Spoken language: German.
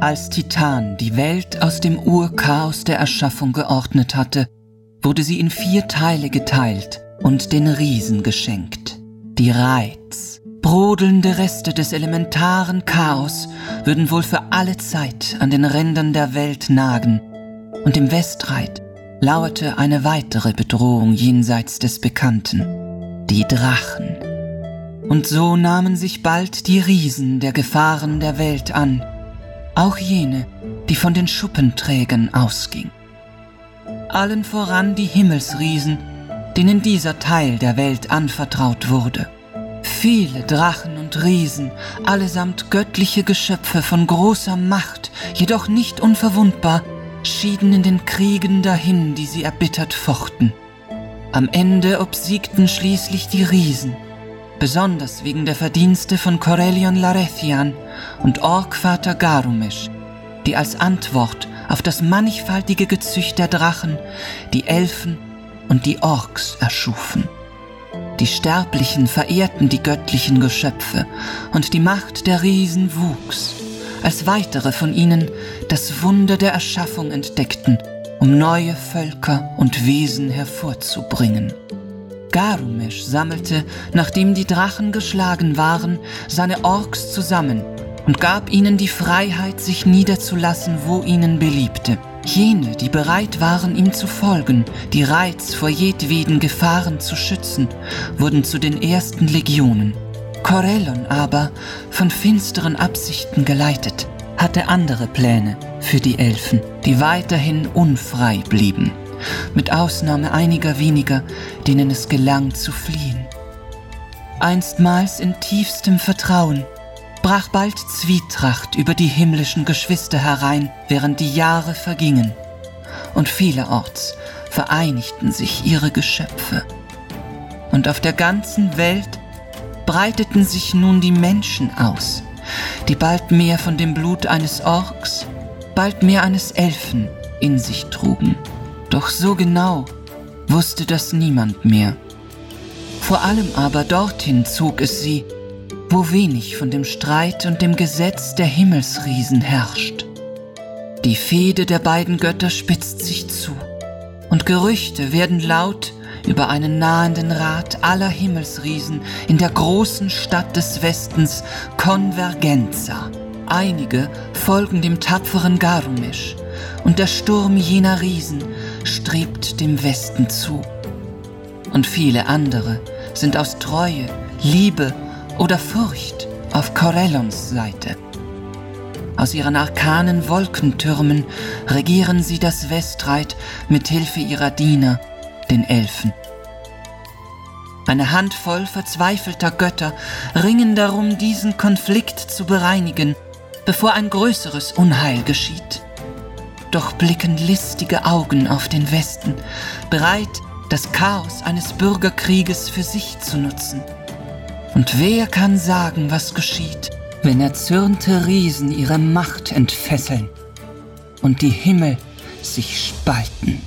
Als Titan die Welt aus dem Urchaos der Erschaffung geordnet hatte, wurde sie in vier Teile geteilt und den Riesen geschenkt. Die Reiz, brodelnde Reste des elementaren Chaos, würden wohl für alle Zeit an den Rändern der Welt nagen, und im Westreit lauerte eine weitere Bedrohung jenseits des Bekannten, die Drachen. Und so nahmen sich bald die Riesen der Gefahren der Welt an, auch jene, die von den Schuppenträgern ausging. Allen voran die Himmelsriesen, denen dieser Teil der Welt anvertraut wurde. Viele Drachen und Riesen, allesamt göttliche Geschöpfe von großer Macht, jedoch nicht unverwundbar, schieden in den Kriegen dahin, die sie erbittert fochten. Am Ende obsiegten schließlich die Riesen, besonders wegen der Verdienste von Corellion Larethian und Orkvater Garumisch, die als Antwort auf das mannigfaltige Gezücht der Drachen die Elfen und die Orks erschufen. Die Sterblichen verehrten die göttlichen Geschöpfe und die Macht der Riesen wuchs, als weitere von ihnen das Wunder der Erschaffung entdeckten, um neue Völker und Wesen hervorzubringen. Garumesh sammelte, nachdem die Drachen geschlagen waren, seine Orks zusammen und gab ihnen die Freiheit, sich niederzulassen, wo ihnen beliebte. Jene, die bereit waren, ihm zu folgen, die Reiz vor jedweden Gefahren zu schützen, wurden zu den ersten Legionen. Corellon aber, von finsteren Absichten geleitet, hatte andere Pläne für die Elfen, die weiterhin unfrei blieben mit Ausnahme einiger weniger, denen es gelang zu fliehen. Einstmals in tiefstem Vertrauen brach bald Zwietracht über die himmlischen Geschwister herein, während die Jahre vergingen, und vielerorts vereinigten sich ihre Geschöpfe. Und auf der ganzen Welt breiteten sich nun die Menschen aus, die bald mehr von dem Blut eines Orks, bald mehr eines Elfen in sich trugen. Doch so genau wusste das niemand mehr. Vor allem aber dorthin zog es sie, wo wenig von dem Streit und dem Gesetz der Himmelsriesen herrscht. Die Fehde der beiden Götter spitzt sich zu, und Gerüchte werden laut über einen nahenden Rat aller Himmelsriesen in der großen Stadt des Westens Konvergenza. Einige folgen dem tapferen Garumisch, und der Sturm jener Riesen strebt dem Westen zu. Und viele andere sind aus Treue, Liebe oder Furcht auf Corellons Seite. Aus ihren arkanen Wolkentürmen regieren sie das Westreit mit Hilfe ihrer Diener, den Elfen. Eine Handvoll verzweifelter Götter ringen darum, diesen Konflikt zu bereinigen, bevor ein größeres Unheil geschieht. Doch blicken listige Augen auf den Westen, bereit, das Chaos eines Bürgerkrieges für sich zu nutzen. Und wer kann sagen, was geschieht, wenn erzürnte Riesen ihre Macht entfesseln und die Himmel sich spalten?